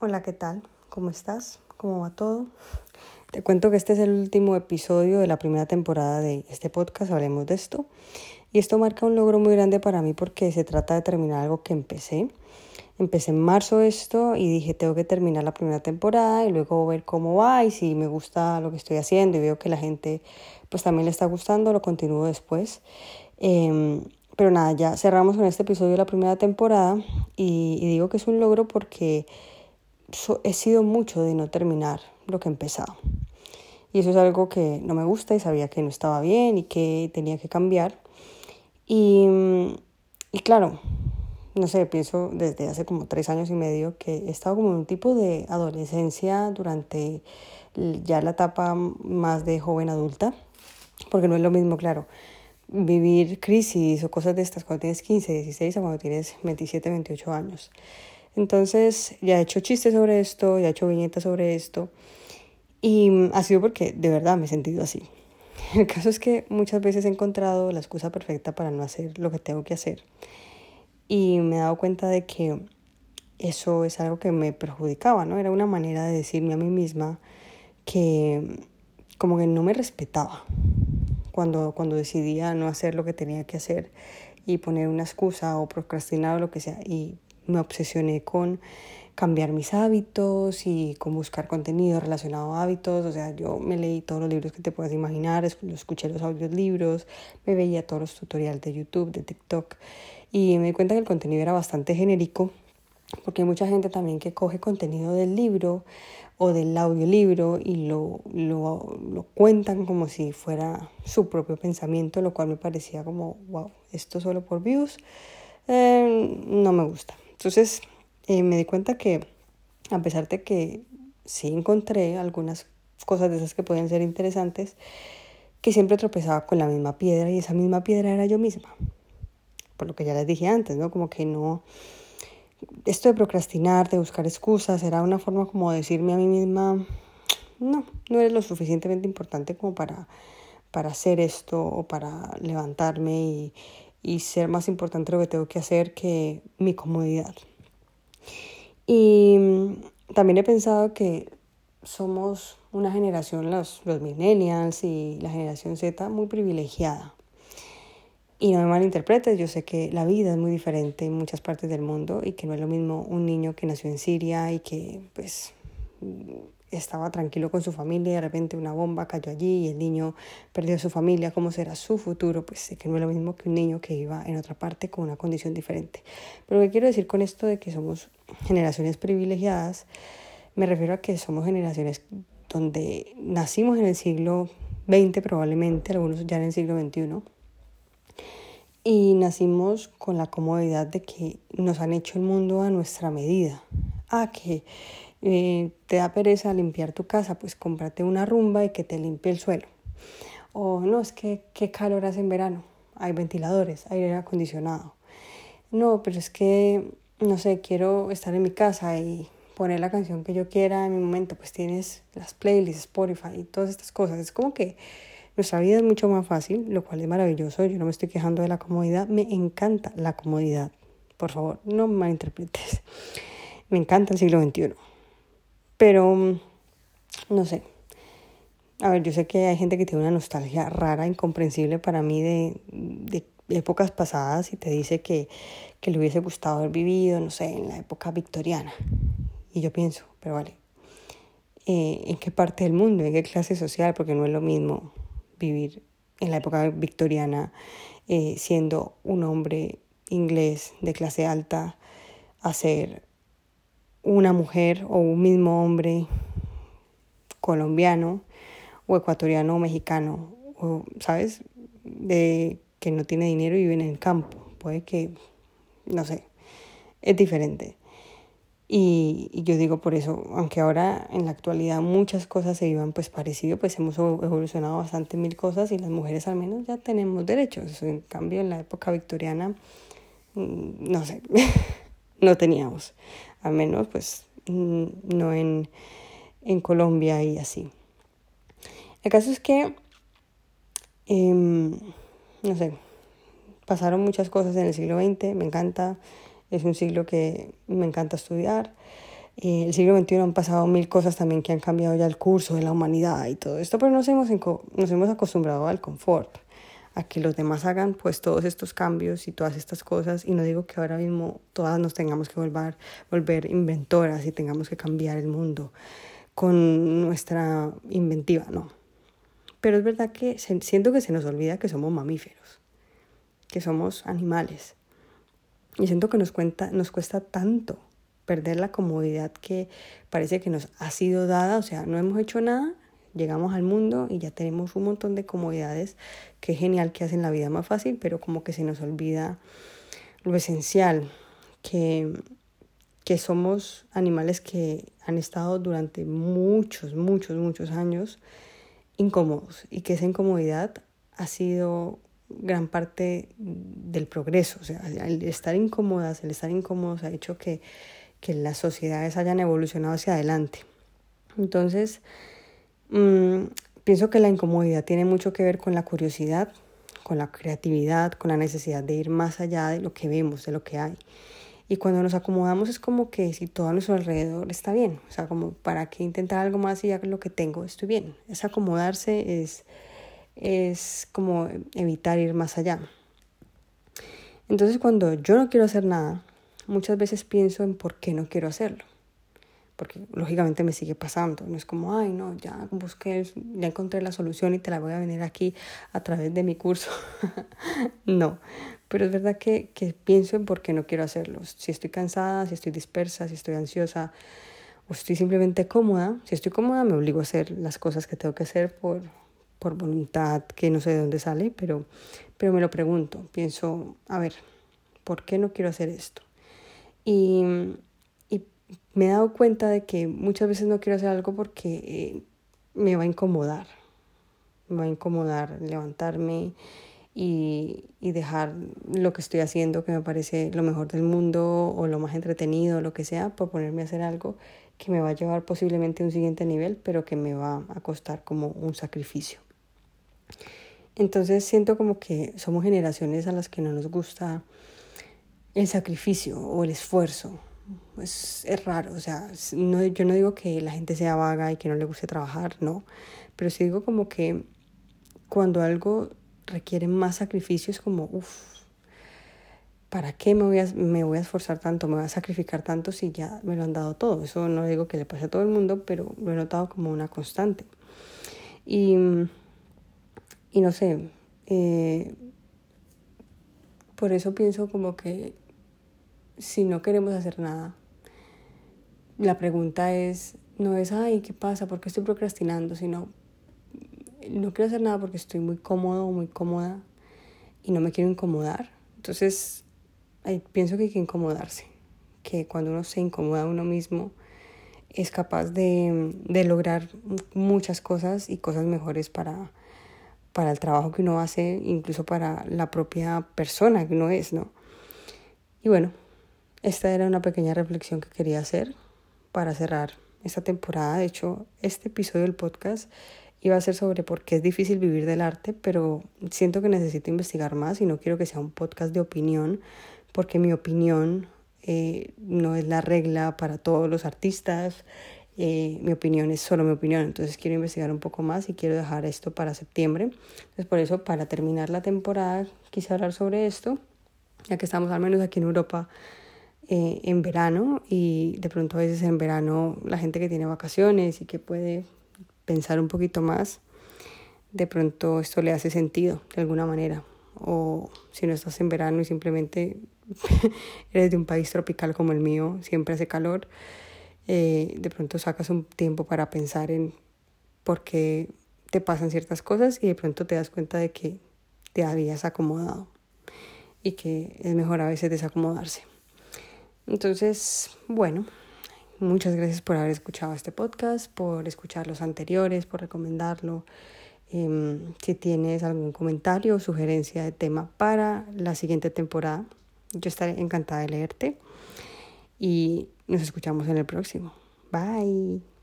Hola, ¿qué tal? ¿Cómo estás? ¿Cómo va todo? Te cuento que este es el último episodio de la primera temporada de este podcast, hablemos de esto. Y esto marca un logro muy grande para mí porque se trata de terminar algo que empecé. Empecé en marzo esto y dije tengo que terminar la primera temporada y luego ver cómo va y si me gusta lo que estoy haciendo y veo que la gente pues también le está gustando, lo continúo después. Em, pero nada, ya cerramos con este episodio de la primera temporada y, y digo que es un logro porque he sido mucho de no terminar lo que he empezado. Y eso es algo que no me gusta y sabía que no estaba bien y que tenía que cambiar. Y, y claro, no sé, pienso desde hace como tres años y medio que he estado como en un tipo de adolescencia durante ya la etapa más de joven adulta, porque no es lo mismo, claro, vivir crisis o cosas de estas cuando tienes 15, 16 o cuando tienes 27, 28 años. Entonces ya he hecho chistes sobre esto, ya he hecho viñetas sobre esto y ha sido porque de verdad me he sentido así. El caso es que muchas veces he encontrado la excusa perfecta para no hacer lo que tengo que hacer y me he dado cuenta de que eso es algo que me perjudicaba, ¿no? Era una manera de decirme a mí misma que como que no me respetaba cuando, cuando decidía no hacer lo que tenía que hacer y poner una excusa o procrastinar o lo que sea. Y me obsesioné con cambiar mis hábitos y con buscar contenido relacionado a hábitos. O sea, yo me leí todos los libros que te puedas imaginar, escuché los audiolibros, me veía todos los tutoriales de YouTube, de TikTok y me di cuenta que el contenido era bastante genérico porque hay mucha gente también que coge contenido del libro o del audiolibro y lo, lo, lo cuentan como si fuera su propio pensamiento, lo cual me parecía como, wow, esto solo por views, eh, no me gusta. Entonces eh, me di cuenta que a pesar de que sí encontré algunas cosas de esas que pueden ser interesantes, que siempre tropezaba con la misma piedra y esa misma piedra era yo misma. Por lo que ya les dije antes, ¿no? Como que no... Esto de procrastinar, de buscar excusas, era una forma como de decirme a mí misma, no, no eres lo suficientemente importante como para, para hacer esto o para levantarme y, y ser más importante lo que tengo que hacer que mi comodidad. Y también he pensado que somos una generación, los, los millennials y la generación Z, muy privilegiada. Y no me malinterpretes, yo sé que la vida es muy diferente en muchas partes del mundo y que no es lo mismo un niño que nació en Siria y que pues estaba tranquilo con su familia y de repente una bomba cayó allí y el niño perdió su familia, ¿cómo será su futuro? Pues sé que no es lo mismo que un niño que iba en otra parte con una condición diferente. Pero lo que quiero decir con esto de que somos generaciones privilegiadas, me refiero a que somos generaciones donde nacimos en el siglo XX probablemente, algunos ya en el siglo XXI, y nacimos con la comodidad de que nos han hecho el mundo a nuestra medida. Ah, que eh, te da pereza limpiar tu casa, pues cómprate una rumba y que te limpie el suelo. O no, es que qué calor hace en verano. Hay ventiladores, aire acondicionado. No, pero es que, no sé, quiero estar en mi casa y poner la canción que yo quiera en mi momento. Pues tienes las playlists, Spotify y todas estas cosas. Es como que nuestra vida es mucho más fácil, lo cual es maravilloso. Yo no me estoy quejando de la comodidad. Me encanta la comodidad. Por favor, no malinterpretes. Me encanta el siglo XXI. Pero, mm, no sé. A ver, yo sé que hay gente que tiene una nostalgia rara, incomprensible para mí de, épocas pasadas y te dice que, que le hubiese gustado haber vivido, no sé, en la época victoriana. Y yo pienso, pero vale, eh, ¿en qué parte del mundo? ¿En qué clase social? Porque no es lo mismo vivir en la época victoriana eh, siendo un hombre inglés de clase alta a ser una mujer o un mismo hombre colombiano o ecuatoriano o mexicano, o, ¿sabes? De que no tiene dinero y vive en el campo. Puede que, no sé, es diferente. Y, yo digo por eso, aunque ahora en la actualidad muchas cosas se iban pues parecido, pues hemos evolucionado bastante mil cosas y las mujeres al menos ya tenemos derechos. En cambio en la época victoriana, mm, no sé, no teníamos al menos pues no en, en Colombia y así. El caso es que, em, no sé, pasaron muchas cosas en el siglo XX, me encanta, es un siglo que me encanta estudiar. Eh, el siglo XXI han pasado mil cosas también que han cambiado ya el curso de la humanidad y todo esto, pero nos hemos, nos hemos acostumbrado al confort, a que los demás hagan pues todos estos cambios y todas estas cosas. Y no digo que ahora mismo todas nos tengamos que volver, volver inventoras y tengamos que cambiar el mundo con nuestra inventiva, no. Pero es verdad que siento que se nos olvida que somos mamíferos, que somos animales. Y siento que nos, cuenta, nos cuesta tanto perder la comodidad que parece que nos ha sido dada, o sea, no hemos hecho nada, llegamos al mundo y ya tenemos un montón de comodidades que es genial que hacen la vida más fácil, pero como que se nos olvida lo esencial, que, que somos animales que han estado durante muchos, muchos, muchos años incómodos y que esa incomodidad ha sido gran parte del progreso. O sea, el estar incómodas, el estar incómodos ha hecho que que las sociedades hayan evolucionado hacia adelante. Entonces, mm, pienso que la incomodidad tiene mucho que ver con la curiosidad, con la creatividad, con la necesidad de ir más allá de lo que vemos, de lo que hay. Y cuando nos acomodamos es como que si todo a nuestro alrededor está bien, o sea, como para qué intentar algo más y ya lo que tengo estoy bien. Es acomodarse, es, es como evitar ir más allá. Entonces cuando yo no quiero hacer nada, muchas veces pienso en por qué no quiero hacerlo. Porque lógicamente me sigue pasando. No es como, ay, no, ya busqué, ya encontré la solución y te la voy a venir aquí a través de mi curso. no, pero es verdad que, que pienso en por qué no quiero hacerlo. Si estoy cansada, si estoy dispersa, si estoy ansiosa o estoy simplemente cómoda. Si estoy cómoda, me obligo a hacer las cosas que tengo que hacer por, por voluntad, que no sé de dónde sale, pero, pero me lo pregunto. Pienso, a ver, ¿por qué no quiero hacer esto? Y, me he dado cuenta de que muchas veces no quiero hacer algo porque eh, me va a incomodar. Me va a incomodar levantarme y, y, dejar lo que estoy haciendo, que me parece lo mejor del mundo o lo más entretenido, lo que sea, por ponerme a hacer algo que me va a llevar posiblemente a un siguiente nivel, pero que me va a costar como un sacrificio. Entonces siento como que somos generaciones a las que no nos gusta el sacrificio o el esfuerzo. Es, es raro, o sea, no, yo no digo que la gente sea vaga y que no le guste trabajar, no, pero sí digo como que cuando algo requiere más sacrificio es como, uff, ¿para qué me voy, a, me voy a esforzar tanto, me voy a sacrificar tanto si ya me lo han dado todo? Eso no digo que le pase a todo el mundo, pero lo he notado como una constante. Y, y no sé, eh, por eso pienso como que si no queremos hacer nada, la pregunta es, no es, ay, ¿qué pasa? ¿Por qué estoy procrastinando? Sino, no quiero hacer nada porque estoy muy cómodo muy cómoda y no me quiero incomodar. Entonces, pienso que hay que incomodarse, que cuando uno se incomoda a uno mismo, es capaz de, de lograr muchas cosas y cosas mejores para, para el trabajo que uno hace, incluso para la propia persona que uno es, ¿no? Y bueno, esta era una pequeña reflexión que quería hacer para cerrar esta temporada. De hecho, este episodio del podcast iba a ser sobre por qué es difícil vivir del arte, pero siento que necesito investigar más y no quiero que sea un podcast de opinión, porque mi opinión eh, no es la regla para todos los artistas eh, mi opinión es solo mi opinión, entonces quiero investigar un poco más y quiero dejar esto para septiembre. Entonces por eso, para terminar la temporada, quise hablar sobre esto, ya que estamos al menos aquí en Europa eh, en verano y de pronto a veces en verano la gente que tiene vacaciones y que puede pensar un poquito más, de pronto esto le hace sentido de alguna manera. O si no estás en verano y simplemente eres de un país tropical como el mío, siempre hace calor eh, de pronto sacas un tiempo para pensar en por qué te pasan ciertas cosas y de pronto te das cuenta de que te habías acomodado y que es mejor a veces desacomodarse. Entonces, bueno, muchas gracias por haber escuchado este podcast, por escuchar los anteriores, por recomendarlo. Em, si tienes algún comentario o sugerencia de tema para la siguiente temporada, yo estaré encantada de leerte y nos escuchamos en el próximo. Bye.